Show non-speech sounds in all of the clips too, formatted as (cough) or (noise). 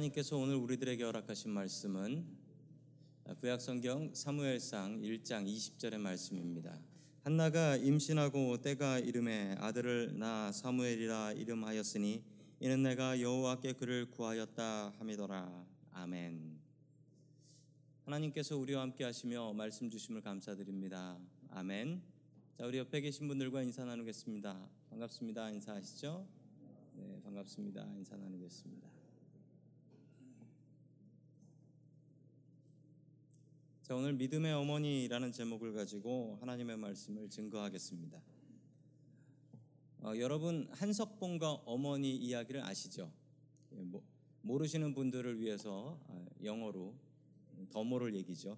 하나님께서 오늘 우리들에게 허락하신 말씀은 구약성경 사무엘상 1장 20절의 말씀입니다. 한나가 임신하고 때가 이름에 아들을 낳아 사무엘이라 이름하였으니 이는 내가 여호와께 그를 구하였다 함이더라. 아멘. 하나님께서 우리와 함께 하시며 말씀 주심을 감사드립니다. 아멘. 자, 우리 옆에 계신 분들과 인사 나누겠습니다. 반갑습니다. 인사하시죠? 네, 반갑습니다. 인사 나누겠습니다. 자, 오늘 믿음의 어머니라는 제목을 가지고 하나님의 말씀을 증거하겠습니다. 어, 여러분 한석봉과 어머니 이야기를 아시죠? 예, 뭐, 모르시는 분들을 위해서 아, 영어로 더모를 얘기죠.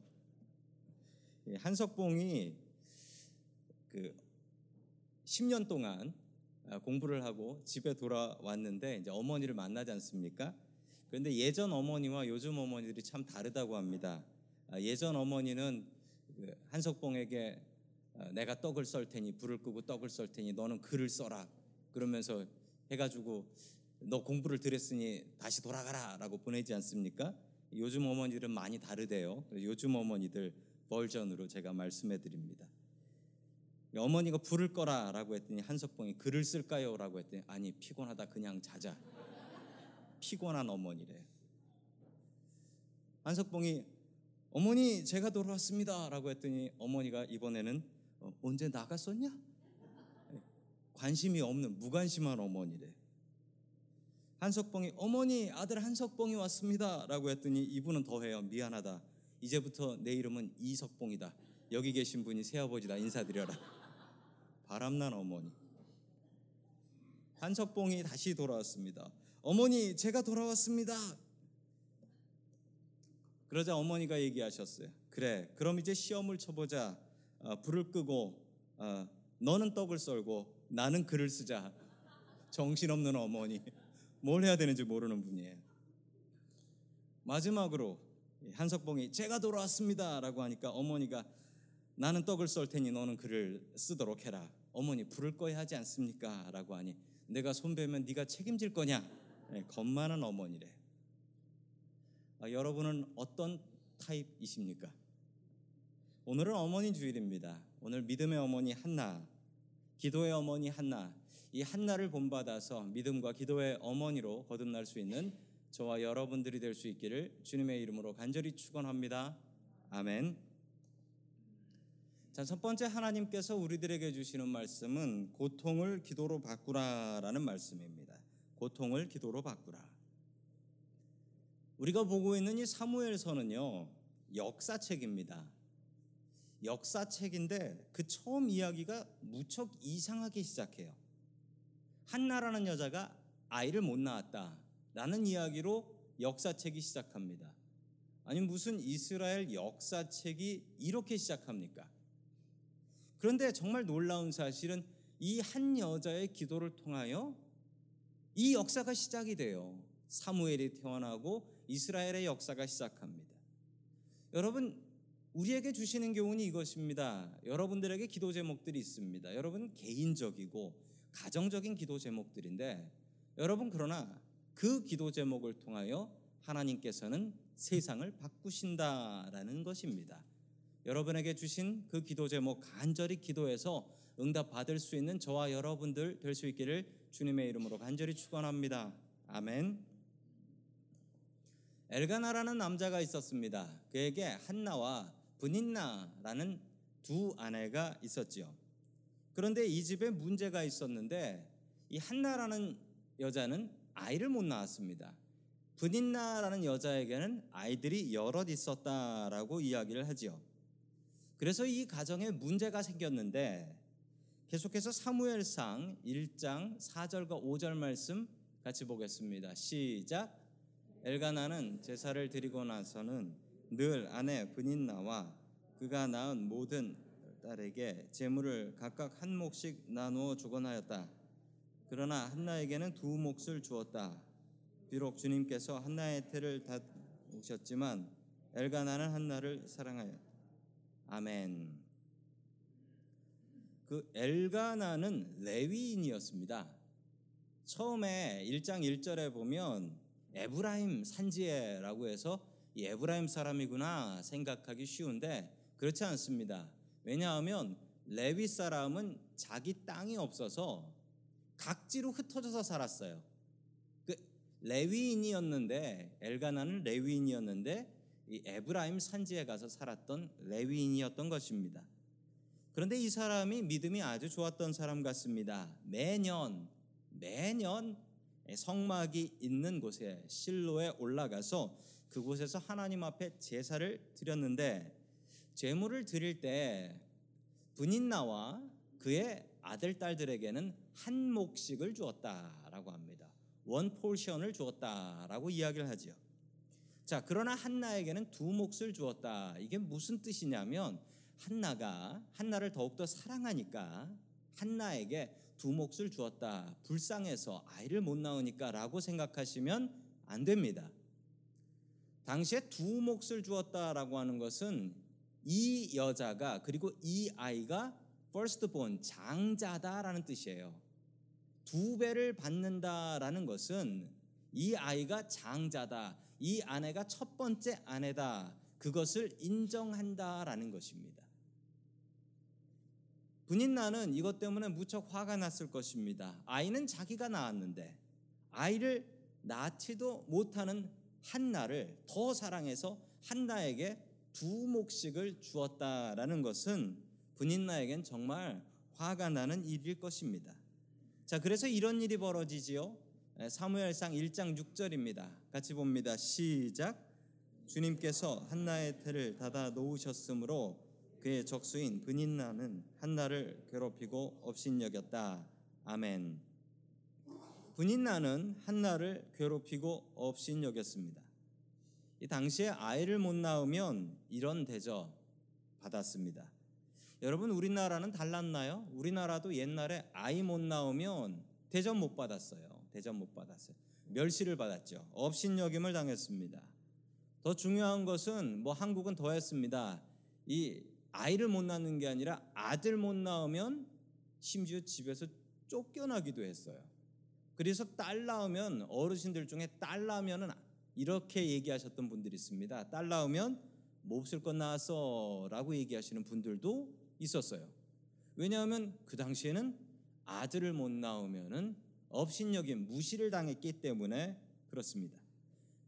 예, 한석봉이 그 10년 동안 아, 공부를 하고 집에 돌아왔는데 이제 어머니를 만나지 않습니까? 그런데 예전 어머니와 요즘 어머니들이 참 다르다고 합니다. 아, 예전 어머니는 그 한석봉에게 어, 내가 떡을 썰 테니 불을 끄고 떡을 썰 테니 너는 글을 써라 그러면서 해가지고 너 공부를 들였으니 다시 돌아가라라고 보내지 않습니까? 요즘 어머니들은 많이 다르대요. 요즘 어머니들 버전으로 제가 말씀해 드립니다. 어머니가 불을 꺼라라고 했더니 한석봉이 글을 쓸까요라고 했더니 아니 피곤하다 그냥 자자. 피곤한 어머니래. 한석봉이 어머니 제가 돌아왔습니다라고 했더니 어머니가 이번에는 어, 언제 나갔었냐? 관심이 없는 무관심한 어머니래. 한석봉이 어머니 아들 한석봉이 왔습니다라고 했더니 이분은 더해요 미안하다. 이제부터 내 이름은 이석봉이다. 여기 계신 분이 새아버지다. 인사드려라. (laughs) 바람난 어머니. 한석봉이 다시 돌아왔습니다 어머니 제가 돌아왔습니다 그러자 어머니가 얘기하셨어요 그래 그럼 이제 시험을 쳐보자 어, 불을 끄고 어, 너는 떡을 썰고 나는 글을 쓰자 정신없는 어머니 뭘 해야 되는지 모르는 분이에요. 마지막으로 한석봉이 제가 돌아왔습니다 라고 하니까 어머니가 나는 떡을 썰 테니 너는 글을 쓰도록 해라. 어머니 불을 꺼야 하지 않습니까?라고 하니 내가 손배면 네가 책임질 거냐? 네, 겁 많은 어머니래. 아, 여러분은 어떤 타입이십니까? 오늘은 어머니 주일입니다. 오늘 믿음의 어머니 한나, 기도의 어머니 한나, 이 한나를 본받아서 믿음과 기도의 어머니로 거듭날 수 있는 저와 여러분들이 될 수 있기를 주님의 이름으로 간절히 축원합니다. 아멘. 자, 첫 번째 하나님께서 우리들에게 주시는 말씀은 고통을 기도로 바꾸라라는 말씀입니다. 고통을 기도로 바꾸라. 우리가 보고 있는 이 사무엘서는요. 역사책입니다. 역사책인데 그 처음 이야기가 무척 이상하게 시작해요. 한나라는 여자가 아이를 못 낳았다 라는 이야기로 역사책이 시작합니다. 아니 무슨 이스라엘 역사책이 이렇게 시작합니까? 그런데 정말 놀라운 사실은 이 한 여자의 기도를 통하여 이 역사가 시작이 돼요. 사무엘이 태어나고 이스라엘의 역사가 시작합니다. 여러분 우리에게 주시는 교훈이 이것입니다. 여러분들에게 기도 제목들이 있습니다. 여러분 개인적이고 가정적인 기도 제목들인데 여러분 그러나 그 기도 제목을 통하여 하나님께서는 세상을 바꾸신다라는 것입니다. 여러분에게 주신 그 기도 제목 간절히 기도해서 응답 받을 수 있는 저와 여러분들 될 수 있기를 주님의 이름으로 간절히 축원합니다. 아멘. 엘가나라는 남자가 있었습니다. 그에게 한나와 분인나라는 두 아내가 있었지요. 그런데 이 집에 문제가 있었는데 이 한나라는 여자는 아이를 못 낳았습니다. 분인나라는 여자에게는 아이들이 여럿 있었다라고 이야기를 하지요. 그래서 이 가정에 문제가 생겼는데 계속해서 사무엘상 1장 4절과 5절 말씀 같이 보겠습니다. 시작. 엘가나는 제사를 드리고 나서는 늘 아내 분인나와 그가 낳은 모든 딸에게 재물을 각각 한 몫씩 나누어 주곤 하였다. 그러나 한나에게는 두 몫을 주었다. 비록 주님께서 한나의 태를 다우셨지만 엘가나는 한나를 사랑하였다. 아멘. 그 엘가나는 레위인이었습니다. 처음에 1장 1절에 보면 에브라임 산지에라고 해서 이 에브라임 사람이구나 생각하기 쉬운데 그렇지 않습니다. 왜냐하면 레위 사람은 자기 땅이 없어서 각지로 흩어져서 살았어요. 그 레위인이었는데 엘가나는 레위인이었는데 이 에브라임 산지에 가서 살았던 레위인이었던 것입니다. 그런데 이 사람이 믿음이 아주 좋았던 사람 같습니다. 매년 매년 성막이 있는 곳에 실로에 올라가서 그곳에서 하나님 앞에 제사를 드렸는데 제물을 드릴 때 브닌나와 그의 아들 딸들에게는 한 몫씩을 주었다라고 합니다. one portion을 주었다라고 이야기를 하지요. 자, 그러나 한나에게는 두 몫을 주었다. 이게 무슨 뜻이냐면 한나가 한나를 더욱더 사랑하니까 한나에게 두 몫을 주었다. 불쌍해서 아이를 못 낳으니까 라고 생각하시면 안 됩니다. 당시에 두 몫을 주었다라고 하는 것은 이 여자가 그리고 이 아이가 firstborn 장자다라는 뜻이에요. 두 배를 받는다라는 것은 이 아이가 장자다. 이 아내가 첫 번째 아내다. 그것을 인정한다라는 것입니다. 분인나는 이것 때문에 무척 화가 났을 것입니다. 아이는 자기가 낳았는데 아이를 낳지도 못하는 한나를 더 사랑해서 한나에게 두 몫씩을 주었다라는 것은 분인나에겐 정말 화가 나는 일일 것입니다. 자, 그래서 이런 일이 벌어지지요. 사무엘상 1장 6절입니다. 같이 봅니다. 시작. 주님께서 한나의 태를 닫아 놓으셨으므로 그의 적수인 분인나는 한나를 괴롭히고 업신여겼다. 아멘. 분인나는 한나를 괴롭히고 업신여겼습니다. 이 당시에 아이를 못 낳으면 이런 대접 받았습니다. 여러분 우리나라는 달랐나요? 우리나라도 옛날에 아이 못 낳으면 대접 못 받았어요. 대접 못 받았어요. 멸시를 받았죠. 업신여김을 당했습니다. 더 중요한 것은 뭐 한국은 더 했습니다. 이 아이를 못 낳는 게 아니라 아들 못 낳으면 심지어 집에서 쫓겨나기도 했어요. 그래서 딸 낳으면 어르신들 중에 딸 낳으면은 이렇게 얘기하셨던 분들이 있습니다. 딸 낳으면 몹쓸 것 낳았어라고 얘기하시는 분들도 있었어요. 왜냐하면 그 당시에는 아들을 못 낳으면은 업신여김 무시를 당했기 때문에 그렇습니다.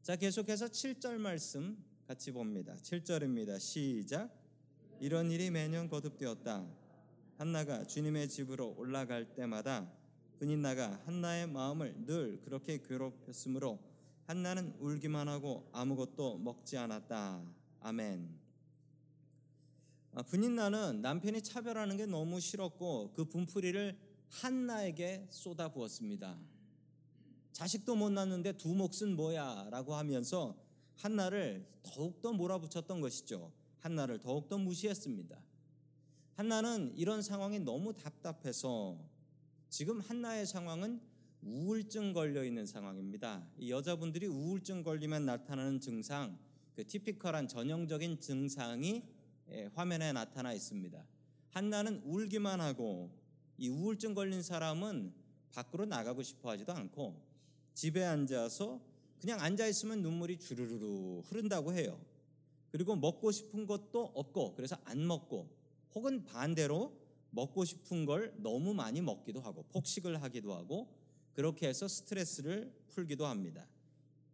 자, 계속해서 7절 말씀 같이 봅니다. 7절입니다. 시작. 이런 일이 매년 거듭되었다. 한나가 주님의 집으로 올라갈 때마다 분인나가 한나의 마음을 늘 그렇게 괴롭혔으므로 한나는 울기만 하고 아무것도 먹지 않았다. 아멘. 분인나는 남편이 차별하는 게 너무 싫었고 그 분풀이를 한나에게 쏟아 부었습니다. 자식도 못 낳는데 두 몫은 뭐야? 라고 하면서 한나를 더욱더 몰아붙였던 것이죠. 한나를 더욱더 무시했습니다. 한나는 이런 상황이 너무 답답해서 지금 한나의 상황은 우울증 걸려 있는 상황입니다. 이 여자분들이 우울증 걸리면 나타나는 증상, 그 티피컬한 전형적인 증상이 예, 화면에 나타나 있습니다. 한나는 울기만 하고 이 우울증 걸린 사람은 밖으로 나가고 싶어 하지도 않고 집에 앉아서 그냥 앉아 있으면 눈물이 주르르르 흐른다고 해요. 그리고 먹고 싶은 것도 없고 그래서 안 먹고 혹은 반대로 먹고 싶은 걸 너무 많이 먹기도 하고 폭식을 하기도 하고 그렇게 해서 스트레스를 풀기도 합니다.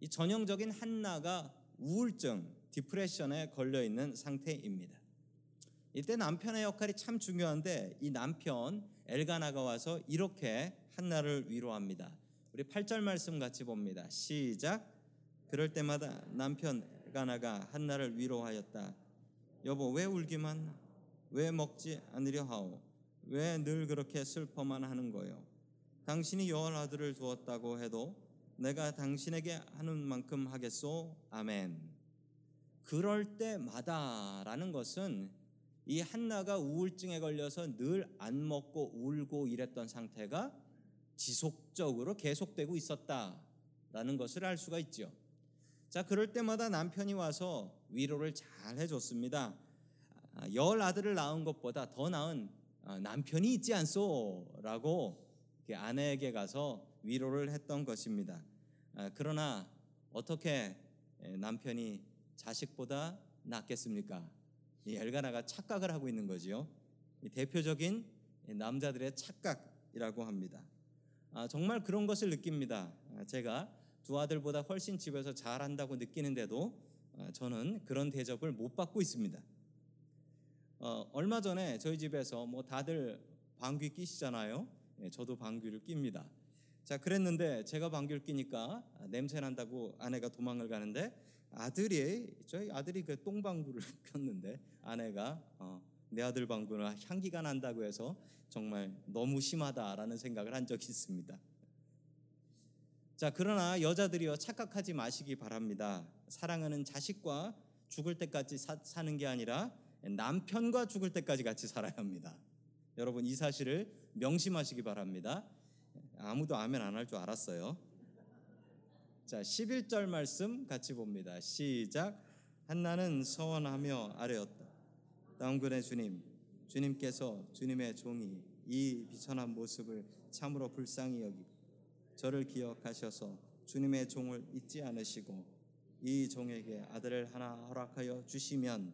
이 전형적인 한나가 우울증, 디프레션에 걸려 있는 상태입니다. 이때 남편의 역할이 참 중요한데 이 남편 엘가나가 와서 이렇게 한나를 위로합니다. 우리 8절 말씀 같이 봅니다. 시작. 그럴 때마다 남편 엘 가나가 한나를 위로하였다. 여보 왜 울기만 왜 먹지 않으려 하오? 왜 늘 그렇게 슬퍼만 하는 거요? 당신이 열 아들을 두었다고 해도 내가 당신에게 하는 만큼 하겠소. 아멘. 그럴 때마다라는 것은 이 한나가 우울증에 걸려서 늘 안 먹고 울고 이랬던 상태가 지속적으로 계속되고 있었다라는 것을 알 수가 있죠. 자, 그럴 때마다 남편이 와서 위로를 잘 해줬습니다. 아, 열 아들을 낳은 것보다 더 나은 아, 남편이 있지 않소 라고 아내에게 가서 위로를 했던 것입니다. 아, 그러나 어떻게 남편이 자식보다 낫겠습니까? 이 엘가나가 착각을 하고 있는 거지요. 대표적인 남자들의 착각이라고 합니다. 아, 정말 그런 것을 느낍니다. 아, 제가 두 아들보다 훨씬 집에서 잘한다고 느끼는데도 아, 저는 그런 대접을 못 받고 있습니다. 어, 얼마 전에 저희 집에서 뭐 다들 방귀 끼시잖아요. 예, 저도 방귀를 낍니다. 자, 그랬는데 제가 방귀를 끼니까 냄새 난다고 아내가 도망을 가는데 아들이 저희 아들이 그 똥방구를 폈는데 (laughs) 아내가 어, 내 아들 방구는 향기가 난다고 해서 정말 너무 심하다라는 생각을 한 적이 있습니다. 자, 그러나 여자들이요 착각하지 마시기 바랍니다. 사랑하는 자식과 죽을 때까지 사, 사는 게 아니라 남편과 죽을 때까지 같이 살아야 합니다. 여러분 이 사실을 명심하시기 바랍니다. 아무도 아멘 안 할 줄 알았어요. 자, 11절 말씀 같이 봅니다. 시작. 한나는 서원하며 아뢰었다. 다음근의 주님, 주님께서 주님의 종이 이 비천한 모습을 참으로 불쌍히 여기고 저를 기억하셔서 주님의 종을 잊지 않으시고 이 종에게 아들을 하나 허락하여 주시면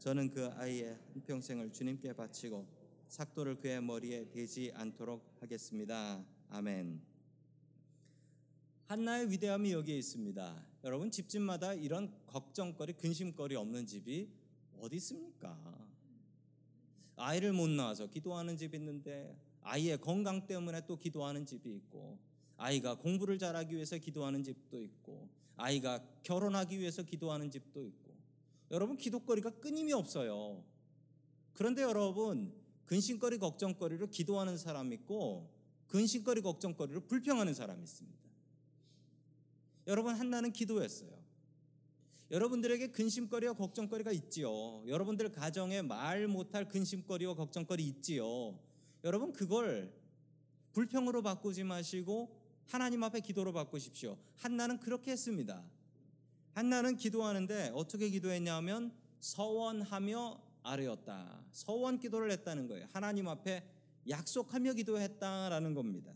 저는 그 아이의 한평생을 주님께 바치고 삭도를 그의 머리에 대지 않도록 하겠습니다. 아멘. 한나의 위대함이 여기에 있습니다. 여러분 집집마다 이런 걱정거리, 근심거리 없는 집이 어디 있습니까? 아이를 못 낳아서 기도하는 집 있는데 아이의 건강 때문에 또 기도하는 집이 있고 아이가 공부를 잘하기 위해서 기도하는 집도 있고 아이가 결혼하기 위해서 기도하는 집도 있고 여러분 기도거리가 끊임이 없어요. 그런데 여러분 근심거리 걱정거리로 기도하는 사람 있고 근심거리 걱정거리로 불평하는 사람이 있습니다. 여러분 한나는 기도했어요. 여러분들에게 근심거리와 걱정거리가 있지요. 여러분들 가정에 말 못할 근심거리와 걱정거리 있지요. 여러분 그걸 불평으로 바꾸지 마시고 하나님 앞에 기도로 바꾸십시오. 한나는 그렇게 했습니다. 한나는 기도하는데 어떻게 기도했냐면 서원하며 아뢰었다. 서원 기도를 했다는 거예요. 하나님 앞에 약속하며 기도했다라는 겁니다.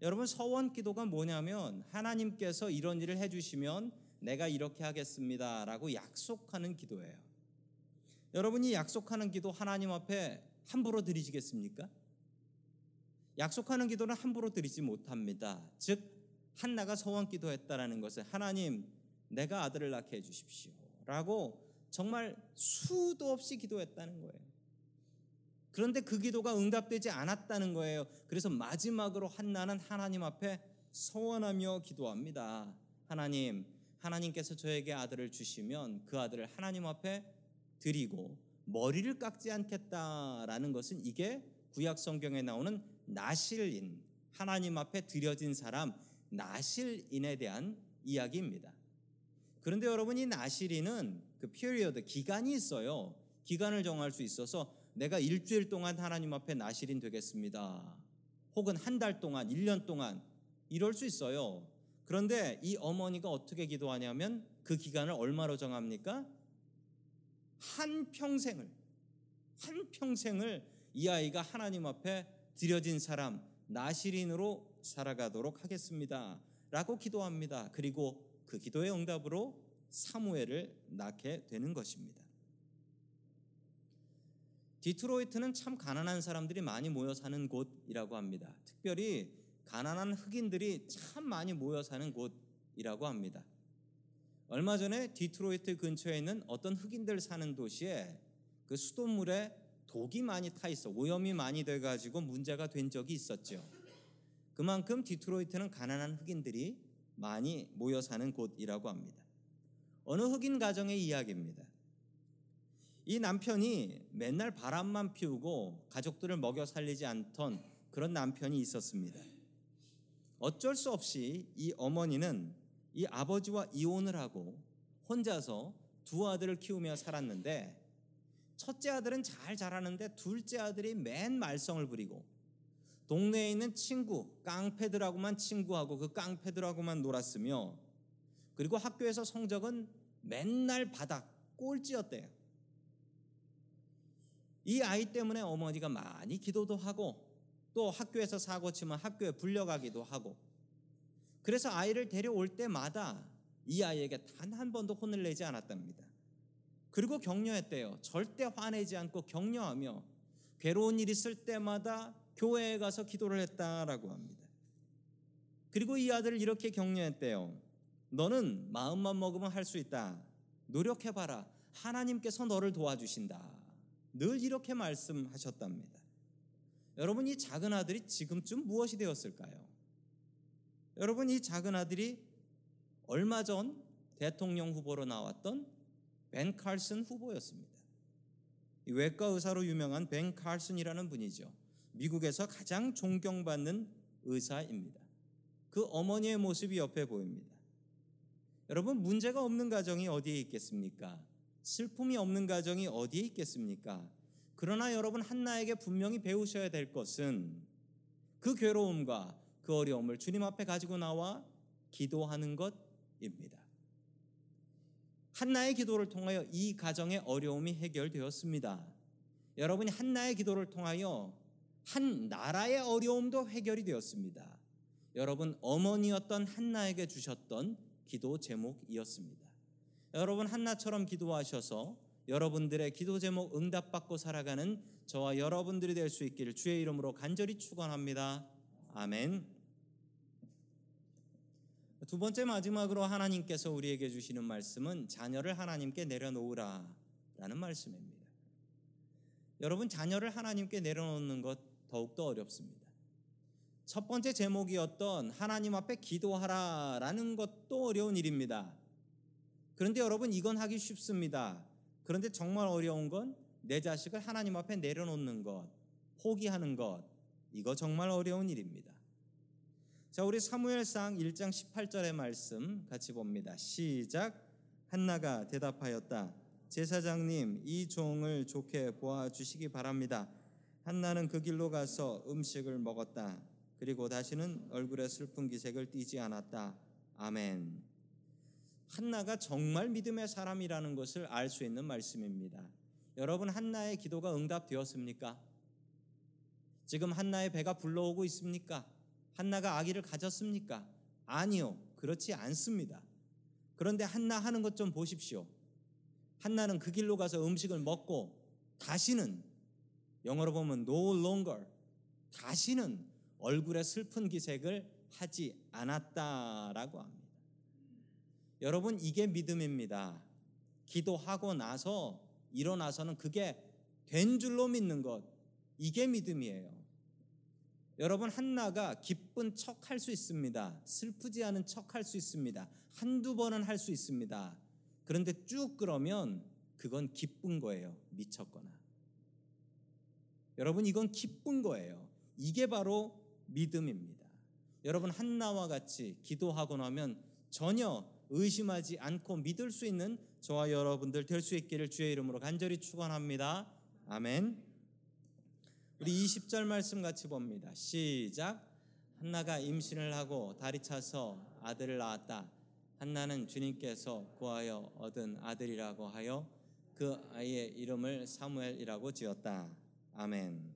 여러분 서원 기도가 뭐냐면 하나님께서 이런 일을 해주시면 내가 이렇게 하겠습니다라고 약속하는 기도예요. 여러분이 약속하는 기도 하나님 앞에 함부로 드리시겠습니까? 약속하는 기도는 함부로 드리지 못합니다. 즉 한나가 서원 기도했다라는 것은 하나님 내가 아들을 낳게 해 주십시오라고 정말 수도 없이 기도했다는 거예요. 그런데 그 기도가 응답되지 않았다는 거예요. 그래서 마지막으로 한나는 하나님 앞에 서원하며 기도합니다. 하나님, 하나님께서 저에게 아들을 주시면 그 아들을 하나님 앞에 드리고 머리를 깎지 않겠다라는 것은 이게 구약 성경에 나오는 나실인 하나님 앞에 드려진 사람 나실인에 대한 이야기입니다. 그런데 여러분 이 나실인은 그 period 기간이 있어요. 기간을 정할 수 있어서 내가 일주일 동안 하나님 앞에 나실인 되겠습니다. 혹은 한 달 동안, 1년 동안 이럴 수 있어요. 그런데 이 어머니가 어떻게 기도하냐면 그 기간을 얼마로 정합니까? 한 평생을 한 평생을 이 아이가 하나님 앞에 드려진 사람 나실인으로 살아가도록 하겠습니다. 라고 기도합니다. 그리고 그 기도의 응답으로 사무엘을 낳게 되는 것입니다. 디트로이트는 참 가난한 사람들이 많이 모여 사는 곳이라고 합니다. 특별히 가난한 흑인들이 참 많이 모여 사는 곳이라고 합니다. 얼마 전에 디트로이트 근처에 있는 어떤 흑인들 사는 도시에 그 수돗물에 독이 많이 타 있어 오염이 많이 돼 가지고 문제가 된 적이 있었죠. 그만큼 디트로이트는 가난한 흑인들이 많이 모여 사는 곳이라고 합니다. 어느 흑인 가정의 이야기입니다. 이 남편이 맨날 바람만 피우고 가족들을 먹여 살리지 않던 그런 남편이 있었습니다. 어쩔 수 없이 이 어머니는 이 아버지와 이혼을 하고 혼자서 두 아들을 키우며 살았는데 첫째 아들은 잘 자라는데 둘째 아들이 맨 말썽을 부리고 동네에 있는 친구 깡패들하고만 친구하고 그 깡패들하고만 놀았으며 그리고 학교에서 성적은 맨날 바닥 꼴찌였대요. 이 아이 때문에 어머니가 많이 기도도 하고 또 학교에서 사고 치면 학교에 불려가기도 하고 그래서 아이를 데려올 때마다 이 아이에게 단 한 번도 혼을 내지 않았답니다. 그리고 격려했대요. 절대 화내지 않고 격려하며 괴로운 일 있을 때마다 교회에 가서 기도를 했다라고 합니다. 그리고 이 아들을 이렇게 격려했대요. 너는 마음만 먹으면 할 수 있다. 노력해봐라. 하나님께서 너를 도와주신다. 늘 이렇게 말씀하셨답니다. 여러분 이 작은 아들이 지금쯤 무엇이 되었을까요? 여러분 이 작은 아들이 얼마 전 대통령 후보로 나왔던 벤 칼슨 후보였습니다. 외과 의사로 유명한 벤 칼슨이라는 분이죠. 미국에서 가장 존경받는 의사입니다. 그 어머니의 모습이 옆에 보입니다. 여러분 문제가 없는 가정이 어디에 있겠습니까? 슬픔이 없는 가정이 어디에 있겠습니까? 그러나 여러분 한나에게 분명히 배우셔야 될 것은 그 괴로움과 그 어려움을 주님 앞에 가지고 나와 기도하는 것입니다. 한나의 기도를 통하여 이 가정의 어려움이 해결되었습니다. 여러분이 한나의 기도를 통하여 한 나라의 어려움도 해결이 되었습니다. 여러분 어머니였던 한나에게 주셨던 기도 제목이었습니다. 여러분 한나처럼 기도하셔서 여러분들의 기도 제목 응답받고 살아가는 저와 여러분들이 될 수 있기를 주의 이름으로 간절히 축원합니다. 아멘. 두 번째 마지막으로 하나님께서 우리에게 주시는 말씀은 자녀를 하나님께 내려놓으라 라는 말씀입니다. 여러분 자녀를 하나님께 내려놓는 것 더욱더 어렵습니다. 첫 번째 제목이었던 하나님 앞에 기도하라 라는 것도 어려운 일입니다. 그런데 여러분 이건 하기 쉽습니다. 그런데 정말 어려운 건 내 자식을 하나님 앞에 내려놓는 것, 포기하는 것, 이거 정말 어려운 일입니다. 자, 우리 사무엘상 1장 18절의 말씀 같이 봅니다. 시작. 한나가 대답하였다. 제사장님, 이 종을 좋게 보아 주시기 바랍니다. 한나는 그 길로 가서 음식을 먹었다. 그리고 다시는 얼굴에 슬픈 기색을 띠지 않았다. 아멘. 한나가 정말 믿음의 사람이라는 것을 알 수 있는 말씀입니다. 여러분 한나의 기도가 응답되었습니까? 지금 한나의 배가 불러오고 있습니까? 한나가 아기를 가졌습니까? 아니요. 그렇지 않습니다. 그런데 한나 하는 것 좀 보십시오. 한나는 그 길로 가서 음식을 먹고 다시는 영어로 보면 no longer 다시는 얼굴에 슬픈 기색을 하지 않았다라고 합니다. 여러분 이게 믿음입니다. 기도하고 나서 일어나서는 그게 된 줄로 믿는 것 이게 믿음이에요. 여러분 한나가 기쁜 척 할 수 있습니다. 슬프지 않은 척 할 수 있습니다. 한두 번은 할 수 있습니다. 그런데 쭉 그러면 그건 기쁜 거예요. 미쳤거나. 여러분 이건 기쁜 거예요. 이게 바로 믿음입니다. 여러분 한나와 같이 기도하고 나면 전혀 의심하지 않고 믿을 수 있는 저와 여러분들 될 수 있기를 주의 이름으로 간절히 축원합니다. 아멘. 우리 20절 말씀 같이 봅니다. 시작. 한나가 임신을 하고 다리 차서 아들을 낳았다. 한나는 주님께서 구하여 얻은 아들이라고 하여 그 아이의 이름을 사무엘이라고 지었다. 아멘.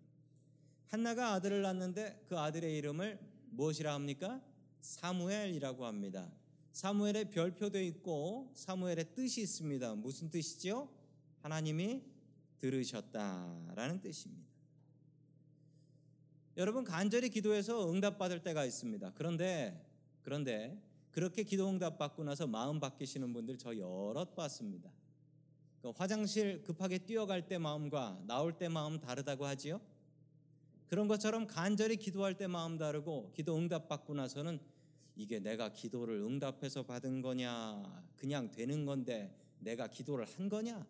한나가 아들을 낳는데 그 아들의 이름을 무엇이라 합니까? 사무엘이라고 합니다. 사무엘의 별표도 있고 사무엘의 뜻이 있습니다. 무슨 뜻이지요? 하나님이 들으셨다라는 뜻입니다. 여러분 간절히 기도해서 응답받을 때가 있습니다. 그런데 그런데 그렇게 기도 응답 받고 나서 마음 바뀌시는 분들 저 여럿 봤습니다. 그 화장실 급하게 뛰어갈 때 마음과 나올 때 마음 다르다고 하지요? 그런 것처럼 간절히 기도할 때 마음 다르고 기도 응답 받고 나서는 이게 내가 기도를 응답해서 받은 거냐 그냥 되는 건데 내가 기도를 한 거냐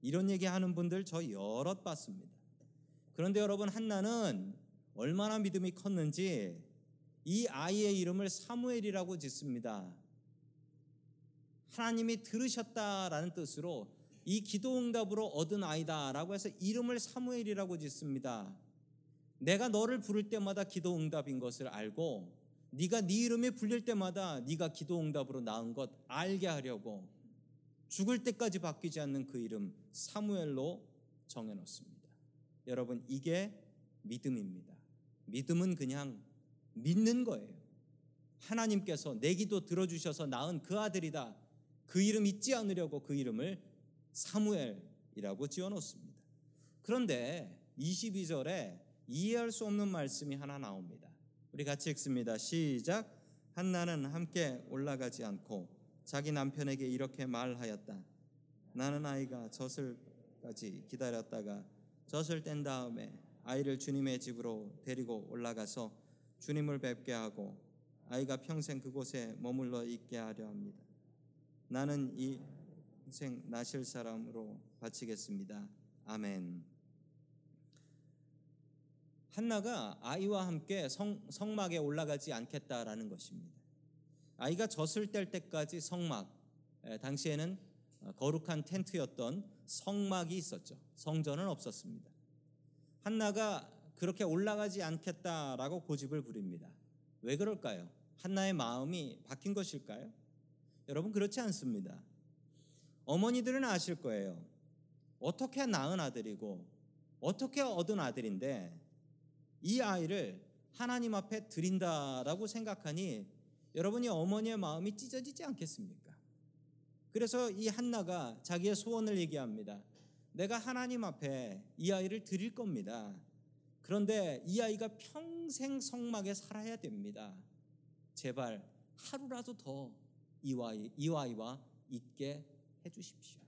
이런 얘기 하는 분들 저 여럿 봤습니다. 그런데 여러분 한나는 얼마나 믿음이 컸는지 이 아이의 이름을 사무엘이라고 짓습니다. 하나님이 들으셨다라는 뜻으로 이 기도 응답으로 얻은 아이다라고 해서 이름을 사무엘이라고 짓습니다. 내가 너를 부를 때마다 기도 응답인 것을 알고 네가 네 이름이 불릴 때마다 네가 기도 응답으로 나은 것 알게 하려고 죽을 때까지 바뀌지 않는 그 이름 사무엘로 정해 놓습니다. 여러분 이게 믿음입니다. 믿음은 그냥 믿는 거예요. 하나님께서 내 기도 들어주셔서 낳은 그 아들이다. 그 이름 잊지 않으려고 그 이름을 사무엘이라고 지어놓습니다. 그런데 22절에 이해할 수 없는 말씀이 하나 나옵니다. 우리 같이 읽습니다. 시작. 한나는 함께 올라가지 않고 자기 남편에게 이렇게 말하였다. 나는 아이가 젖을까지 기다렸다가 젖을 뗀 다음에 아이를 주님의 집으로 데리고 올라가서 주님을 뵙게 하고 아이가 평생 그곳에 머물러 있게 하려 합니다. 나는 이 평생 나실 사람으로 바치겠습니다. 아멘. 한나가 아이와 함께 성, 성막에 올라가지 않겠다라는 것입니다. 아이가 젖을 뗄 때까지 성막, 에, 당시에는 어, 거룩한 텐트였던 성막이 있었죠. 성전은 없었습니다. 한나가 그렇게 올라가지 않겠다라고 고집을 부립니다. 왜 그럴까요? 한나의 마음이 바뀐 것일까요? 여러분 그렇지 않습니다. 어머니들은 아실 거예요. 어떻게 낳은 아들이고 어떻게 얻은 아들인데 이 아이를 하나님 앞에 드린다라고 생각하니 여러분이 어머니의 마음이 찢어지지 않겠습니까? 그래서 이 한나가 자기의 소원을 얘기합니다. 내가 하나님 앞에 이 아이를 드릴 겁니다. 그런데 이 아이가 평생 성막에 살아야 됩니다. 제발 하루라도 더이 아이와 있게 해주십시오.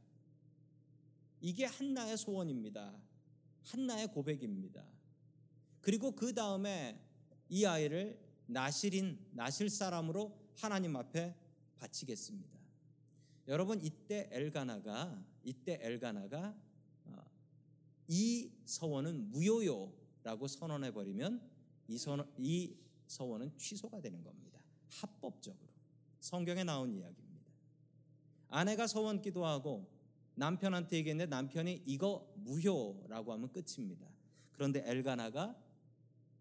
이게 한나의 소원입니다. 한나의 고백입니다. 그리고 그 다음에 이 아이를 나실인 나실 사람으로 하나님 앞에 바치겠습니다. 여러분 이때 엘가나가 이때 엘가나가 어, 이 서원은 무효요라고 선언해 버리면 이, 선, 이 서원은 취소가 되는 겁니다. 합법적으로 성경에 나온 이야기입니다. 아내가 서원 기도하고 남편한테 얘기했는데 남편이 이거 무효라고 하면 끝입니다. 그런데 엘가나가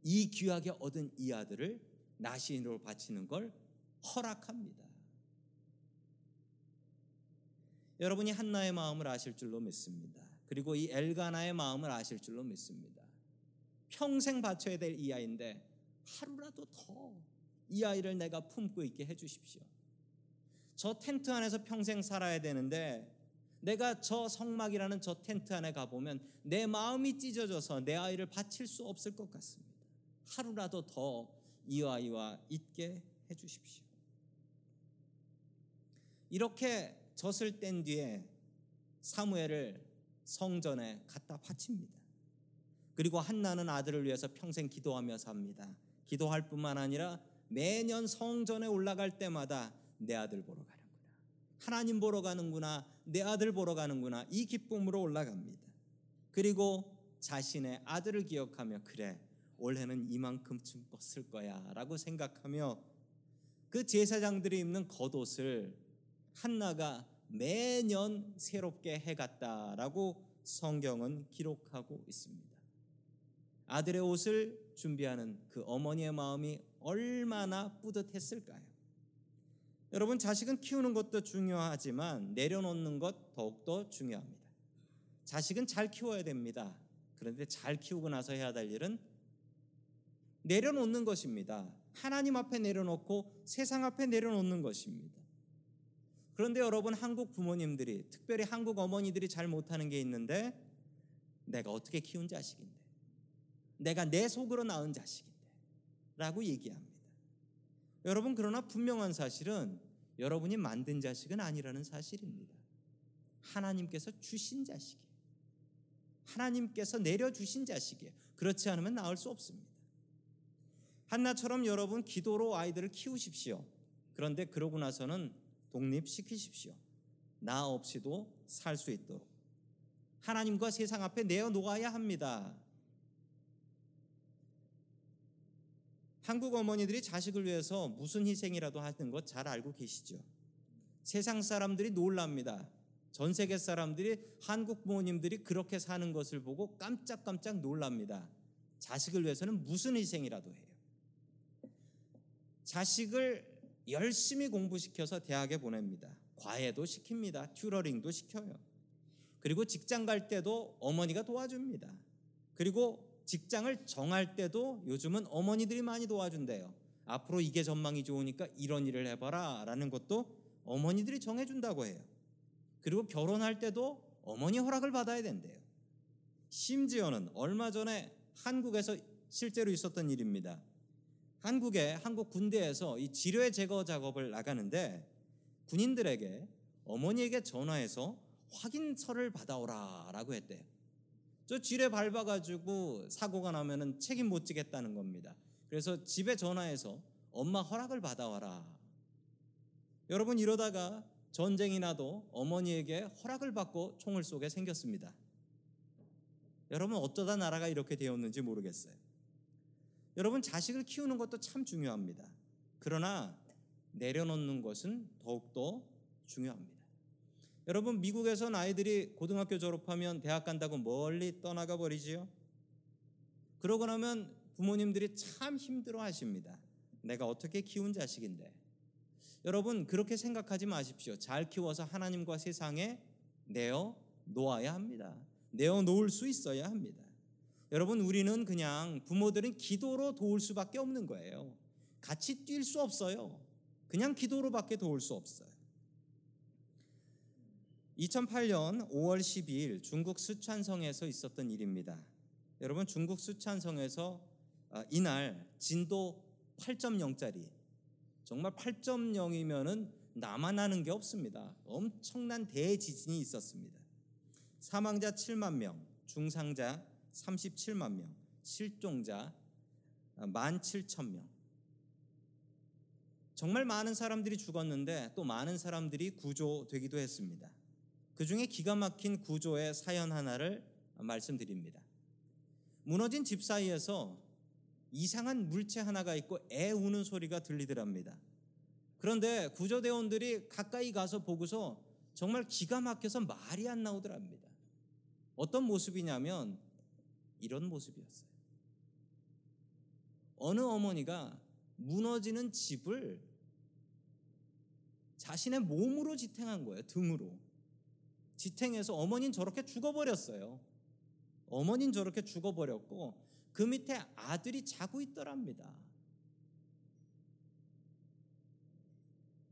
이 귀하게 얻은 이 아들을 나시인으로 바치는 걸 허락합니다. 여러분이 한나의 마음을 아실 줄로 믿습니다. 그리고 이 엘가나의 마음을 아실 줄로 믿습니다. 평생 바쳐야 될 이 아이인데 하루라도 더 이 아이를 내가 품고 있게 해주십시오. 저 텐트 안에서 평생 살아야 되는데 내가 저 성막이라는 저 텐트 안에 가보면 내 마음이 찢어져서 내 아이를 바칠 수 없을 것 같습니다. 하루라도 더 이 아이와 있게 해주십시오. 이렇게 젖을 뗀 뒤에 사무엘을 성전에 갖다 바칩니다. 그리고 한나는 아들을 위해서 평생 기도하며 삽니다. 기도할 뿐만 아니라 매년 성전에 올라갈 때마다 내 아들 보러 가는구나. 하나님 보러 가는구나. 내 아들 보러 가는구나. 이 기쁨으로 올라갑니다. 그리고 자신의 아들을 기억하며 그래 올해는 이만큼쯤 뻗을 거야 라고 생각하며 그 제사장들이 입는 겉옷을 한나가 매년 새롭게 해갔다라고 성경은 기록하고 있습니다. 아들의 옷을 준비하는 그 어머니의 마음이 얼마나 뿌듯했을까요? 여러분 자식은 키우는 것도 중요하지만 내려놓는 것 더욱더 중요합니다. 자식은 잘 키워야 됩니다. 그런데 잘 키우고 나서 해야 될 일은 내려놓는 것입니다. 하나님 앞에 내려놓고 세상 앞에 내려놓는 것입니다. 그런데 여러분 한국 부모님들이 특별히 한국 어머니들이 잘 못하는 게 있는데 내가 어떻게 키운 자식인데 내가 내 속으로 낳은 자식인데 라고 얘기합니다. 여러분 그러나 분명한 사실은 여러분이 만든 자식은 아니라는 사실입니다. 하나님께서 주신 자식이에요. 하나님께서 내려주신 자식이에요. 그렇지 않으면 나을 수 없습니다. 한나처럼 여러분 기도로 아이들을 키우십시오. 그런데 그러고 나서는 독립시키십시오. 나 없이도 살 수 있도록. 하나님과 세상 앞에 내어 놓아야 합니다. 한국 어머니들이 자식을 위해서 무슨 희생이라도 하는 것 잘 알고 계시죠? 세상 사람들이 놀랍니다. 전 세계 사람들이 한국 부모님들이 그렇게 사는 것을 보고 깜짝깜짝 놀랍니다. 자식을 위해서는 무슨 희생이라도 해요. 자식을 열심히 공부시켜서 대학에 보냅니다. 과외도 시킵니다. 튜러링도 시켜요. 그리고 직장 갈 때도 어머니가 도와줍니다. 그리고 직장을 정할 때도 요즘은 어머니들이 많이 도와준대요. 앞으로 이게 전망이 좋으니까 이런 일을 해봐라 라는 것도 어머니들이 정해준다고 해요. 그리고 결혼할 때도 어머니 허락을 받아야 된대요. 심지어는 얼마 전에 한국에서 실제로 있었던 일입니다. 한국의 한국 군대에서 이 지뢰 제거 작업을 나가는데 군인들에게 어머니에게 전화해서 확인서를 받아오라라고 했대요. 저 지뢰 밟아가지고 사고가 나면은 책임 못 지겠다는 겁니다. 그래서 집에 전화해서 엄마 허락을 받아와라. 여러분 이러다가 전쟁이 나도 어머니에게 허락을 받고 총을 쏘게 생겼습니다. 여러분 어쩌다 나라가 이렇게 되었는지 모르겠어요. 여러분 자식을 키우는 것도 참 중요합니다. 그러나 내려놓는 것은 더욱더 중요합니다. 여러분 미국에선 아이들이 고등학교 졸업하면 대학 간다고 멀리 떠나가 버리지요. 그러고 나면 부모님들이 참 힘들어 하십니다. 내가 어떻게 키운 자식인데. 여러분 그렇게 생각하지 마십시오. 잘 키워서 하나님과 세상에 내어 놓아야 합니다. 내어 놓을 수 있어야 합니다. 여러분 우리는 그냥 부모들은 기도로 도울 수밖에 없는 거예요. 같이 뛸 수 없어요. 그냥 기도로밖에 도울 수 없어요. 2008년 5월 12일 중국 스촨성에서 있었던 일입니다. 여러분 중국 스촨성에서 아, 이날 진도 8.0짜리 정말 8.0이면은 나만 아는 게 없습니다. 엄청난 대지진이 있었습니다. 사망자 7만 명, 중상자 37만 명, 실종자 17,000명. 정말 많은 사람들이 죽었는데 또 많은 사람들이 구조되기도 했습니다. 그 중에 기가 막힌 구조의 사연 하나를 말씀드립니다. 무너진 집 사이에서 이상한 물체 하나가 있고 애 우는 소리가 들리더랍니다. 그런데 구조대원들이 가까이 가서 보고서 정말 기가 막혀서 말이 안 나오더랍니다. 어떤 모습이냐면 이런 모습이었어요. 어느 어머니가 무너지는 집을 자신의 몸으로 지탱한 거예요. 등으로. 지탱해서 어머니는 저렇게 죽어버렸어요. 어머니는 저렇게 죽어버렸고 그 밑에 아들이 자고 있더랍니다.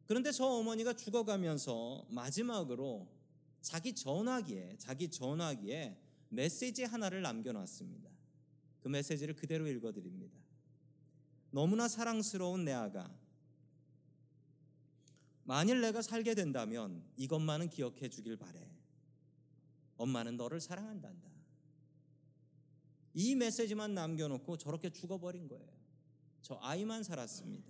그런데 저 어머니가 죽어가면서 마지막으로 자기 전화기에 자기 전화기에 메시지 하나를 남겨놨습니다. 그 메시지를 그대로 읽어드립니다. 너무나 사랑스러운 내 아가, 만일 내가 살게 된다면 이것만은 기억해 주길 바래. 엄마는 너를 사랑한단다. 이 메시지만 남겨놓고 저렇게 죽어버린 거예요. 저 아이만 살았습니다.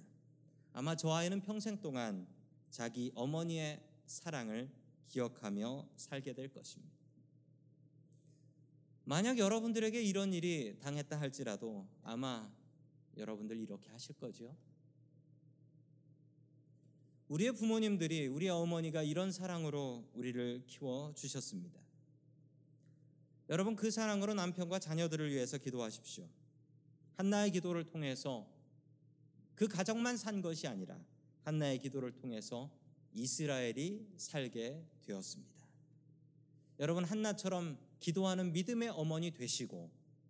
아마 저 아이는 평생 동안 자기 어머니의 사랑을 기억하며 살게 될 것입니다. 만약 여러분들에게 이런 일이 당했다 할지라도 아마 여러분들 이렇게 하실 거죠. 우리의 부모님들이 우리 어머니가 이런 사랑으로 우리를 키워 주셨습니다. 여러분 그 사랑으로 남편과 자녀들을 위해서 기도하십시오. 한나의 기도를 통해서 그 가정만 산 것이 아니라 한나의 기도를 통해서 이스라엘이 살게 되었습니다. 여러분 한나처럼 기도하는 믿음의 어머니 되시고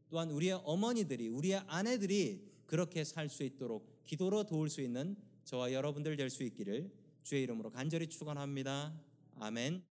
또한 우리의 어머니들이 우리의 아내들이 그렇게 살 수 있도록 기도로 도울 수 있는 저와 여러분들 될 수 있기를 주의 이름으로 간절히 축원합니다. 아멘.